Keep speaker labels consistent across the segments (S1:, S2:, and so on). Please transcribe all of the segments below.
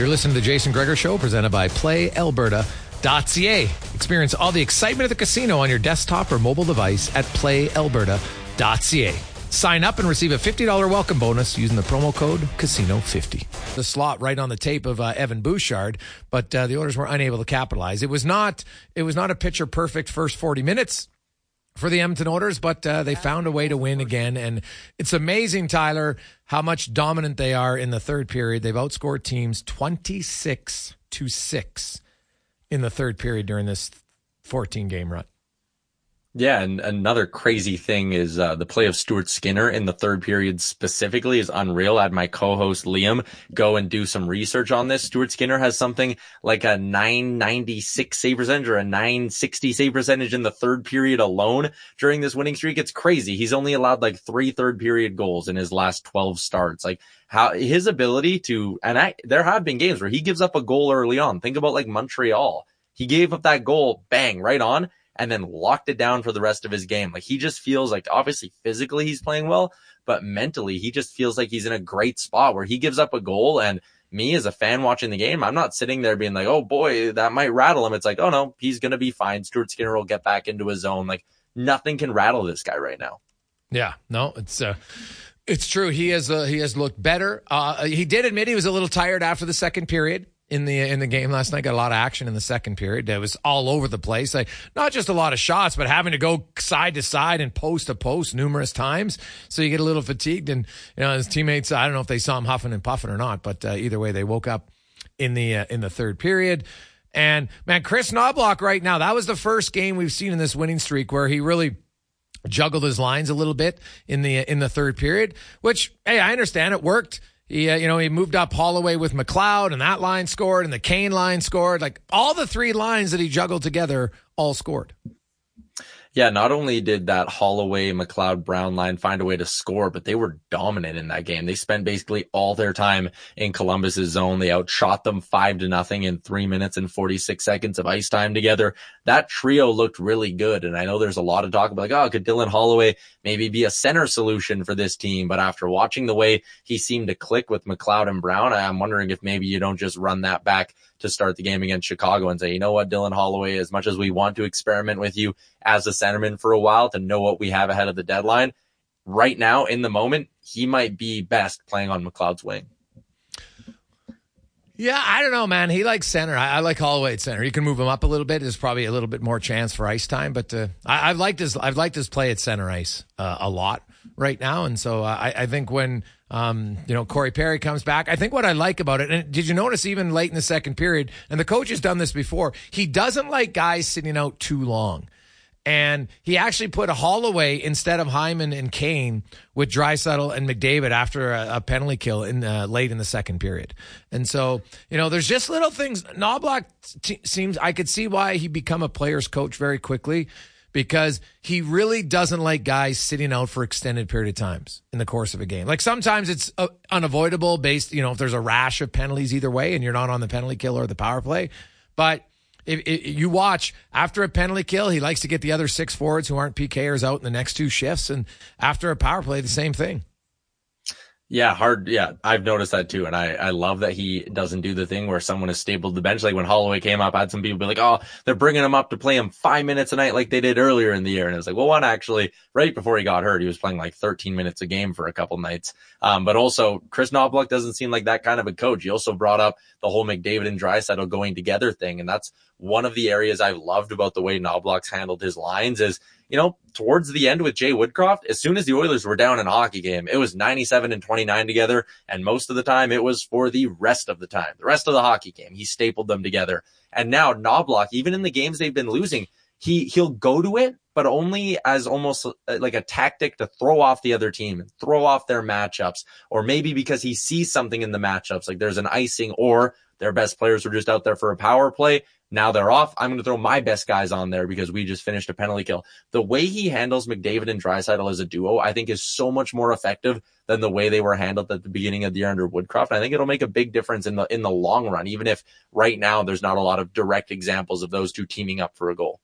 S1: You're listening to the Jason Gregor Show, presented by PlayAlberta.ca. Experience all the excitement of the casino on your desktop or mobile device at PlayAlberta.ca. Sign up and receive a $50 welcome bonus using the promo code Casino50. The slot right on the tape of uh, Evan Bouchard, but uh, the Oilers were unable to capitalize. It was not. It was not a picture perfect first 40 minutes for the Edmonton Oilers, but uh, they found a way to win again. And it's amazing, Tyler, how much dominant they are in the third period. They've outscored teams 26 to 6 in the third period during this 14 game run.
S2: Yeah, and another crazy thing is uh, the play of Stuart Skinner in the third period specifically is unreal. I had my co-host Liam go and do some research on this. Stuart Skinner has something like a 996 save percentage or a 960 save percentage in the third period alone during this winning streak. It's crazy. He's only allowed like three third period goals in his last 12 starts. Like how his ability to, and I, there have been games where he gives up a goal early on. Think about like Montreal. He gave up that goal, bang, right on and then locked it down for the rest of his game. Like he just feels like obviously physically he's playing well, but mentally he just feels like he's in a great spot where he gives up a goal and me as a fan watching the game, I'm not sitting there being like, oh boy, that might rattle him. It's like, oh no, he's going to be fine. Stuart Skinner will get back into his zone. Like nothing can rattle this guy right now.
S1: Yeah, no, it's, uh, it's true. He has uh, he has looked better. Uh, he did admit he was a little tired after the second period in the in the game last night. Got a lot of action in the second period. It was all over the place. Like not just a lot of shots, but having to go side to side and post to post numerous times. So you get a little fatigued. And you know his teammates. I don't know if they saw him huffing and puffing or not, but uh, either way, they woke up in the uh, in the third period. And man, Kris Knoblauch right now. That was the first game we've seen in this winning streak where he really juggled his lines a little bit in the in the third period. Which hey, I understand it worked he, uh, you know, he moved up Holloway with McLeod, and that line scored, and the Kane line scored. Like all the three lines that he juggled together all scored
S2: yeah, not only did that Holloway, McLeod, Brown line find a way to score, but they were dominant in that game. They spent basically all their time in Columbus's zone. They outshot them five to nothing in three minutes and 46 seconds of ice time together. That trio looked really good. And I know there's a lot of talk about like, oh, could Dylan Holloway maybe be a center solution for this team? But after watching the way he seemed to click with McLeod and Brown, I'm wondering if maybe you don't just run that back to start the game against Chicago and say, you know what, Dylan Holloway, as much as we want to experiment with you as a centerman for a while to know what we have ahead of the deadline, right now in the moment, he might be best playing on McLeod's wing.
S1: Yeah, I don't know, man. He likes center. I, I, like Holloway at center. You can move him up a little bit. There's probably a little bit more chance for ice time, but uh, I, have liked his. I've liked his play at center ice uh, a lot right now, and so uh, I, I, think when um, you know Corey Perry comes back, I think what I like about it. And did you notice even late in the second period? And the coach has done this before. He doesn't like guys sitting out too long. And he actually put Holloway instead of Hyman and Kane with Draisaitl and McDavid after a, a penalty kill in uh, late in the second period. And so, you know, there's just little things. Knoblauch t- seems I could see why he become a player's coach very quickly because he really doesn't like guys sitting out for extended period of times in the course of a game. Like sometimes it's uh, unavoidable based, you know, if there's a rash of penalties either way and you're not on the penalty kill or the power play, but if, if, you watch after a penalty kill, he likes to get the other six forwards who aren't PKers out in the next two shifts, and after a power play, the same thing.
S2: Yeah, hard. Yeah, I've noticed that too. And I, I love that he doesn't do the thing where someone has stapled the bench. Like when Holloway came up, I had some people be like, oh, they're bringing him up to play him five minutes a night like they did earlier in the year. And it's like, well, one actually, right before he got hurt, he was playing like 13 minutes a game for a couple nights. Um, but also Kris Knoblauch doesn't seem like that kind of a coach. He also brought up the whole McDavid and Draisaitl going together thing. And that's one of the areas I've loved about the way Knoblauch's handled his lines is you know, towards the end with Jay Woodcroft, as soon as the Oilers were down in a hockey game, it was 97 and 29 together. And most of the time it was for the rest of the time, the rest of the hockey game. He stapled them together. And now Knoblauch, even in the games they've been losing, he, he'll go to it, but only as almost uh, like a tactic to throw off the other team and throw off their matchups, or maybe because he sees something in the matchups, like there's an icing or their best players were just out there for a power play now they're off. I'm going to throw my best guys on there because we just finished a penalty kill. The way he handles McDavid and Draisaitl as a duo, I think is so much more effective than the way they were handled at the beginning of the year under Woodcroft. And I think it'll make a big difference in the, in the long run, even if right now there's not a lot of direct examples of those two teaming up for a goal.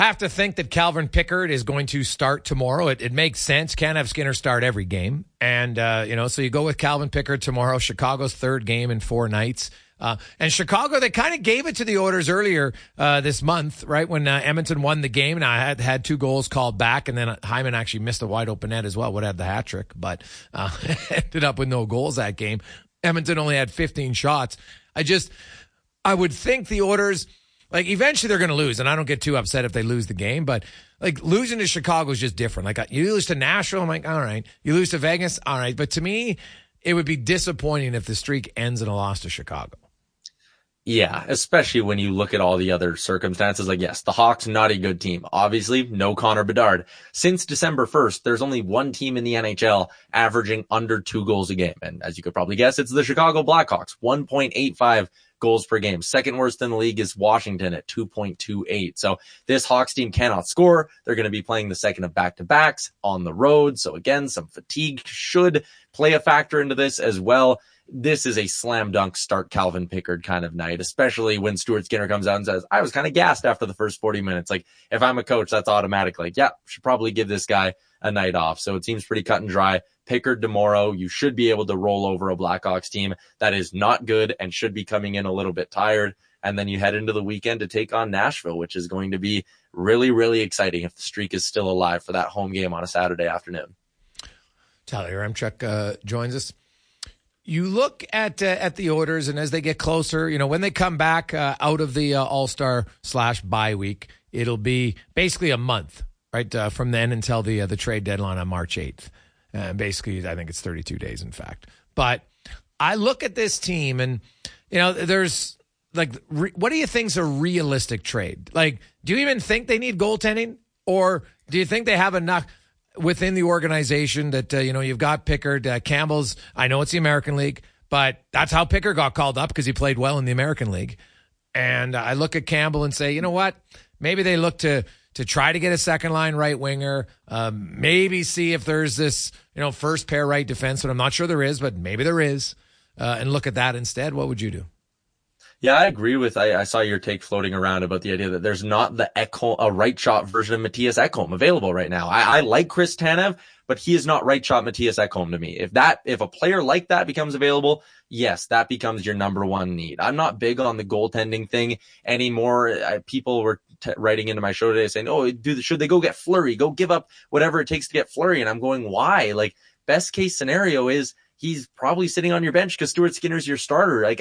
S1: Have to think that Calvin Pickard is going to start tomorrow. It, it makes sense. Can't have Skinner start every game. And, uh, you know, so you go with Calvin Pickard tomorrow, Chicago's third game in four nights. Uh, and Chicago, they kind of gave it to the Oilers earlier uh, this month, right when uh, Edmonton won the game, and I had had two goals called back, and then Hyman actually missed a wide open net as well. Would have the hat trick, but uh, ended up with no goals that game. Edmonton only had 15 shots. I just, I would think the Oilers, like eventually they're going to lose, and I don't get too upset if they lose the game, but like losing to Chicago is just different. Like uh, you lose to Nashville, I'm like, all right. You lose to Vegas, all right. But to me, it would be disappointing if the streak ends in a loss to Chicago.
S2: Yeah, especially when you look at all the other circumstances. Like, yes, the Hawks, not a good team. Obviously, no Connor Bedard. Since December 1st, there's only one team in the NHL averaging under two goals a game. And as you could probably guess, it's the Chicago Blackhawks, 1.85 goals per game. Second worst in the league is Washington at 2.28. So this Hawks team cannot score. They're going to be playing the second of back to backs on the road. So again, some fatigue should play a factor into this as well this is a slam dunk start Calvin Pickard kind of night, especially when Stuart Skinner comes out and says, I was kind of gassed after the first 40 minutes. Like if I'm a coach, that's automatic. Like, yeah, should probably give this guy a night off. So it seems pretty cut and dry. Pickard tomorrow, you should be able to roll over a Blackhawks team that is not good and should be coming in a little bit tired. And then you head into the weekend to take on Nashville, which is going to be really, really exciting if the streak is still alive for that home game on a Saturday afternoon.
S1: Tyler Yaremchuk uh, joins us you look at uh, at the Oilers, and as they get closer, you know when they come back uh, out of the uh, All Star slash bye week, it'll be basically a month, right, uh, from then until the uh, the trade deadline on March eighth. Uh, basically, I think it's thirty two days, in fact. But I look at this team, and you know, there's like, re- what do you think's a realistic trade? Like, do you even think they need goaltending, or do you think they have enough? within the organization that, uh, you know, you've got Pickard, uh, Campbell's, I know it's the American League, but that's how Pickard got called up because he played well in the American League. And I look at Campbell and say, you know what? Maybe they look to to try to get a second line right winger. Um, maybe see if there's this, you know, first pair right defense. But I'm not sure there is, but maybe there is. Uh, and look at that instead. What would you do?
S2: Yeah, I agree with. I, I, saw your take floating around about the idea that there's not the Ekholm, a right shot version of Mattias Ekholm available right now. I, I like Chris Tanev, but he is not right shot Mattias Ekholm to me. If that, if a player like that becomes available, yes, that becomes your number one need. I'm not big on the goaltending thing anymore. I, people were t- writing into my show today saying, "Oh, do should they go get Fleury? Go give up whatever it takes to get Fleury?" And I'm going, "Why? Like best case scenario is." He's probably sitting on your bench because Stuart Skinner's your starter. Like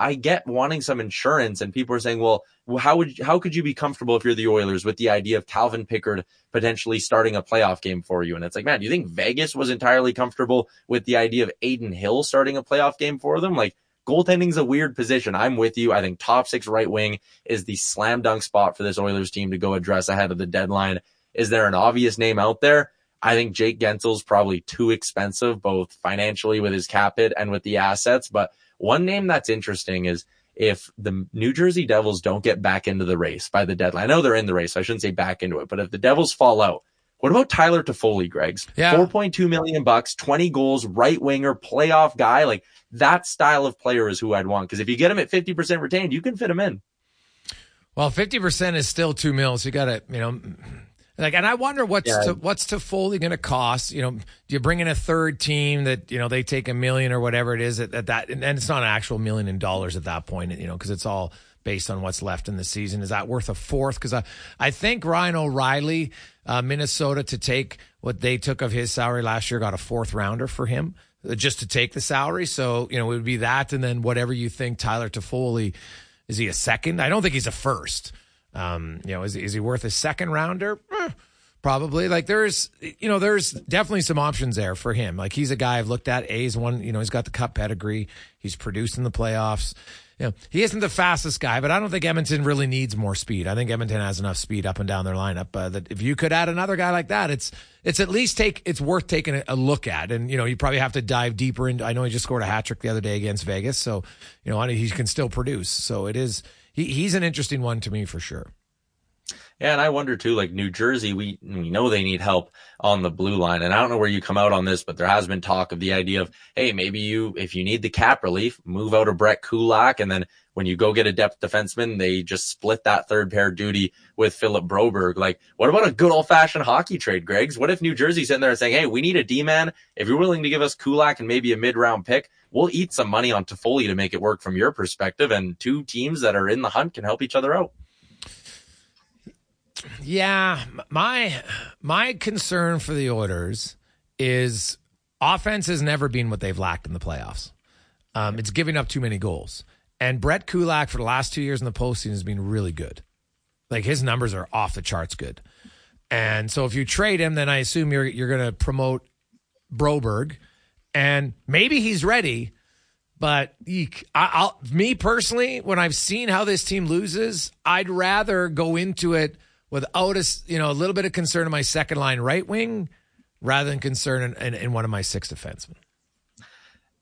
S2: I get wanting some insurance and people are saying, well, how would, how could you be comfortable if you're the Oilers with the idea of Calvin Pickard potentially starting a playoff game for you? And it's like, man, do you think Vegas was entirely comfortable with the idea of Adin Hill starting a playoff game for them? Like goaltending's a weird position. I'm with you. I think top six right wing is the slam dunk spot for this Oilers team to go address ahead of the deadline. Is there an obvious name out there? I think Jake Guentzel's probably too expensive, both financially with his cap hit and with the assets, but one name that's interesting is if the New Jersey Devils don't get back into the race by the deadline. I know they're in the race. So I shouldn't say back into it, but if the Devils fall out, what about Tyler Toffoli, Greg's? Yeah. 4.2 million bucks, 20 goals, right winger, playoff guy. Like that style of player is who I'd want. Cause if you get him at 50% retained, you can fit him in.
S1: Well, 50% is still two mils. You got to, you know, like, and I wonder what's yeah. to, what's Toffoli going to cost? You know, do you bring in a third team that you know they take a million or whatever it is at, at that, and, and it's not an actual million in dollars at that point, you know, because it's all based on what's left in the season. Is that worth a fourth? Because I, I think Ryan O'Reilly, uh, Minnesota, to take what they took of his salary last year, got a fourth rounder for him uh, just to take the salary. So you know, it would be that, and then whatever you think Tyler Toffoli. Is he a second? I don't think he's a first. Um, you know, is, is he worth a second rounder? Eh, probably. Like there's, you know, there's definitely some options there for him. Like he's a guy I've looked at. A's one, you know, he's got the cup pedigree. He's produced in the playoffs. Know, he isn't the fastest guy, but I don't think Edmonton really needs more speed. I think Edmonton has enough speed up and down their lineup uh, that if you could add another guy like that, it's it's at least take it's worth taking a look at. And you know, you probably have to dive deeper into. I know he just scored a hat trick the other day against Vegas, so you know he can still produce. So it is he, he's an interesting one to me for sure.
S2: Yeah, and I wonder too, like New Jersey, we we know they need help on the blue line, and I don't know where you come out on this, but there has been talk of the idea of, hey, maybe you, if you need the cap relief, move out of Brett Kulak, and then when you go get a depth defenseman, they just split that third pair duty with Philip Broberg. Like, what about a good old fashioned hockey trade, Greggs? What if New Jersey's sitting there saying, hey, we need a D man. If you're willing to give us Kulak and maybe a mid round pick, we'll eat some money on Toffoli to make it work from your perspective, and two teams that are in the hunt can help each other out.
S1: Yeah, my my concern for the Oilers is offense has never been what they've lacked in the playoffs. Um, it's giving up too many goals. And Brett Kulak for the last two years in the postseason has been really good. Like his numbers are off the charts good. And so if you trade him, then I assume you're you're going to promote Broberg, and maybe he's ready. But eek, I, will me personally, when I've seen how this team loses, I'd rather go into it without a you know a little bit of concern in my second line right wing rather than concern in, in, in one of my six defensemen.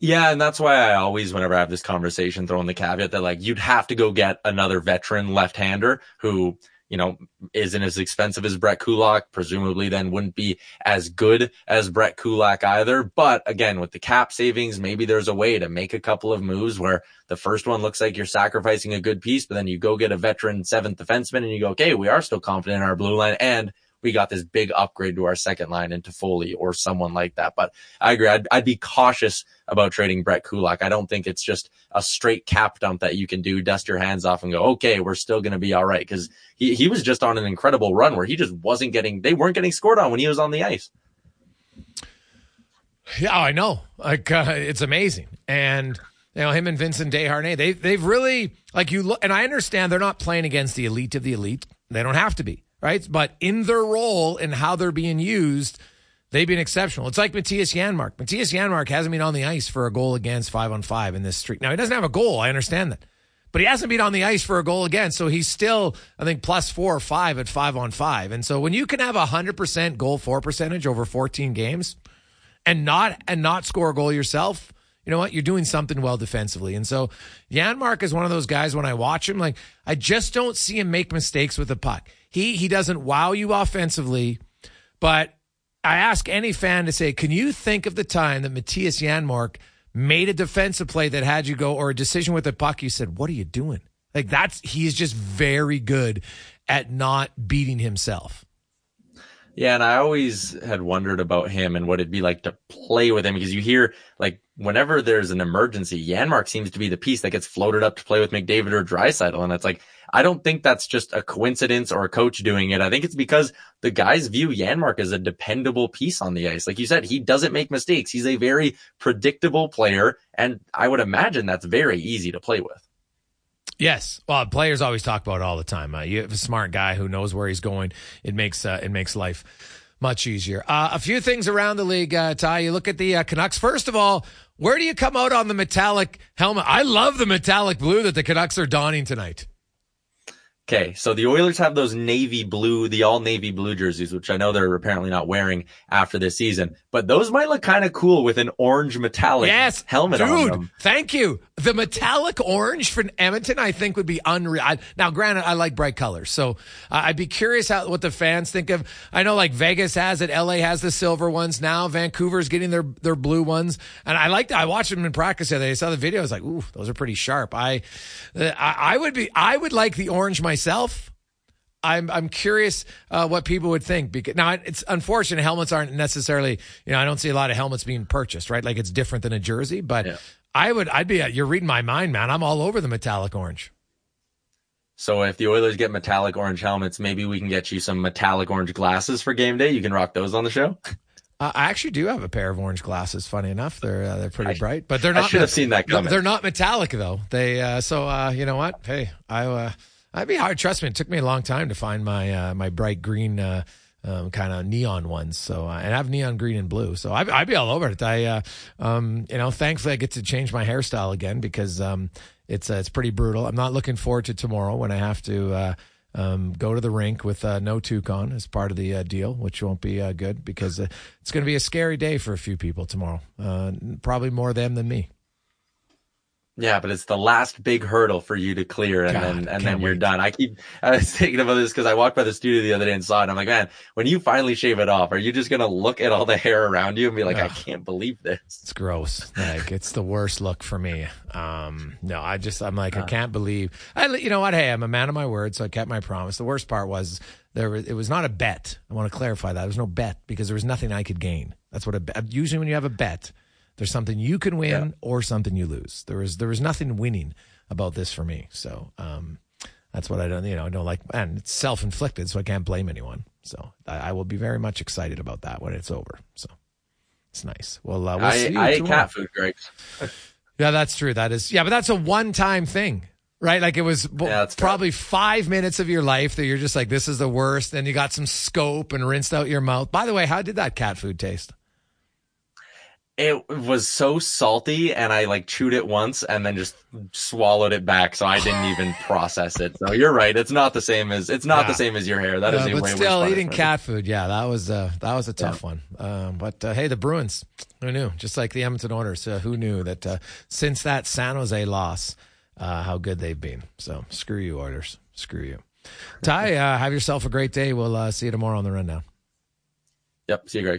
S2: Yeah, and that's why I always, whenever I have this conversation, throw in the caveat that like you'd have to go get another veteran left-hander who you know, isn't as expensive as Brett Kulak, presumably then wouldn't be as good as Brett Kulak either. But again, with the cap savings, maybe there's a way to make a couple of moves where the first one looks like you're sacrificing a good piece, but then you go get a veteran seventh defenseman and you go, okay, we are still confident in our blue line and we got this big upgrade to our second line in Toffoli or someone like that. But I agree. I'd, I'd be cautious about trading Brett Kulak. I don't think it's just a straight cap dump that you can do, dust your hands off and go, okay, we're still going to be all right. Cause he, he was just on an incredible run where he just wasn't getting, they weren't getting scored on when he was on the ice.
S1: Yeah, I know. Like, uh, it's amazing. And, you know, him and Vincent Desharnais, they, they've really, like, you look, and I understand they're not playing against the elite of the elite. They don't have to be right? But in their role and how they're being used, they've been exceptional. It's like Mattias Janmark. Mattias Janmark hasn't been on the ice for a goal against five on five in this streak. Now, he doesn't have a goal. I understand that. But he hasn't been on the ice for a goal again. So he's still, I think, plus four or five at five on five. And so when you can have a 100% goal for percentage over 14 games and not, and not score a goal yourself, you know what? You're doing something well defensively. And so Janmark is one of those guys when I watch him, like, I just don't see him make mistakes with the puck. He he doesn't wow you offensively, but I ask any fan to say, can you think of the time that Mattias Janmark made a defensive play that had you go or a decision with the puck? You said, "What are you doing?" Like that's he is just very good at not beating himself.
S2: Yeah, and I always had wondered about him and what it'd be like to play with him because you hear like whenever there's an emergency, Janmark seems to be the piece that gets floated up to play with McDavid or Draisaitl, and it's like I don't think that's just a coincidence or a coach doing it. I think it's because the guys view Janmark as a dependable piece on the ice. Like you said, he doesn't make mistakes. He's a very predictable player, and I would imagine that's very easy to play with.
S1: Yes, well, players always talk about it all the time. Uh, you have a smart guy who knows where he's going. It makes uh, it makes life much easier. Uh, a few things around the league, uh, Ty. You look at the uh, Canucks. First of all, where do you come out on the metallic helmet? I love the metallic blue that the Canucks are donning tonight.
S2: Okay, so the Oilers have those navy blue, the all navy blue jerseys, which I know they're apparently not wearing after this season, but those might look kind of cool with an orange metallic yes, helmet dude, on them.
S1: Thank you. The metallic orange from Edmonton, I think would be unreal. I, now, granted, I like bright colors, so uh, I'd be curious how what the fans think of. I know like Vegas has it, LA has the silver ones now, Vancouver's getting their their blue ones, and I like I watched them in practice the other day. I saw the video, I was like, ooh, those are pretty sharp. I, uh, I, I would be, I would like the orange myself. I'm I'm curious uh, what people would think because now it's unfortunate helmets aren't necessarily you know I don't see a lot of helmets being purchased right like it's different than a jersey but yeah. I would I'd be you're reading my mind man I'm all over the metallic orange.
S2: So if the Oilers get metallic orange helmets, maybe we can get you some metallic orange glasses for game day. You can rock those on the show.
S1: Uh, I actually do have a pair of orange glasses. Funny enough, they're uh, they're pretty I, bright, but they're not. I
S2: should have seen that coming.
S1: They're not metallic though. They uh, so uh, you know what? Hey, I uh, I'd be hard. Trust me, it took me a long time to find my uh, my bright green uh, um, kind of neon ones. So uh, and I have neon green and blue. So I'd, I'd be all over it. I uh, um, you know, thankfully I get to change my hairstyle again because um, it's uh, it's pretty brutal. I'm not looking forward to tomorrow when I have to. Uh, um, go to the rink with uh, no toucan as part of the uh, deal, which won't be uh, good because uh, it's going to be a scary day for a few people tomorrow. Uh, probably more them than me.
S2: Yeah, but it's the last big hurdle for you to clear, and
S1: God,
S2: then and then you're
S1: wait.
S2: done. I keep I was thinking about this because I walked by the studio the other day and saw it. And I'm like, man, when you finally shave it off, are you just gonna look at all the hair around you and be like, I can't believe this?
S1: It's gross. Like it's the worst look for me. Um, no, I just I'm like I can't believe. I you know what? Hey, I'm a man of my word, so I kept my promise. The worst part was there. Was, it was not a bet. I want to clarify that. There was no bet because there was nothing I could gain. That's what a bet. Usually when you have a bet, there's something you can win
S2: Yeah.
S1: or something you lose. There was there was nothing winning about this for me. So um, that's what I don't you know I don't like. And it's self inflicted, so I can't blame anyone. So I, I will be very much excited about that when it's over. So. It's nice. Well, uh, we'll see
S2: I,
S1: you
S2: I ate cat food, Greg.
S1: Yeah, that's true. That is, yeah, but that's a one time thing, right? Like it was
S2: Yeah,
S1: probably five minutes of your life that you're just like, this is the worst. Then you got some scope and rinsed out your mouth. By the way, how did that cat food taste?
S2: It was so salty, and I like chewed it once and then just swallowed it back, so I didn't even process it. So you're right; it's not the same as it's not
S1: Yeah.
S2: the same as your hair. That is
S1: but still, eating cat food, yeah, that was uh, that was a tough one. Um, but uh, hey, the Bruins, who knew? Just like the Edmonton Oilers, uh, who knew that uh, since that San Jose loss, uh, how good they've been. So screw you, Oilers. Screw you. Ty, uh, have yourself a great day. We'll uh, see you tomorrow on the rundown.
S2: Yep. See you, Greg.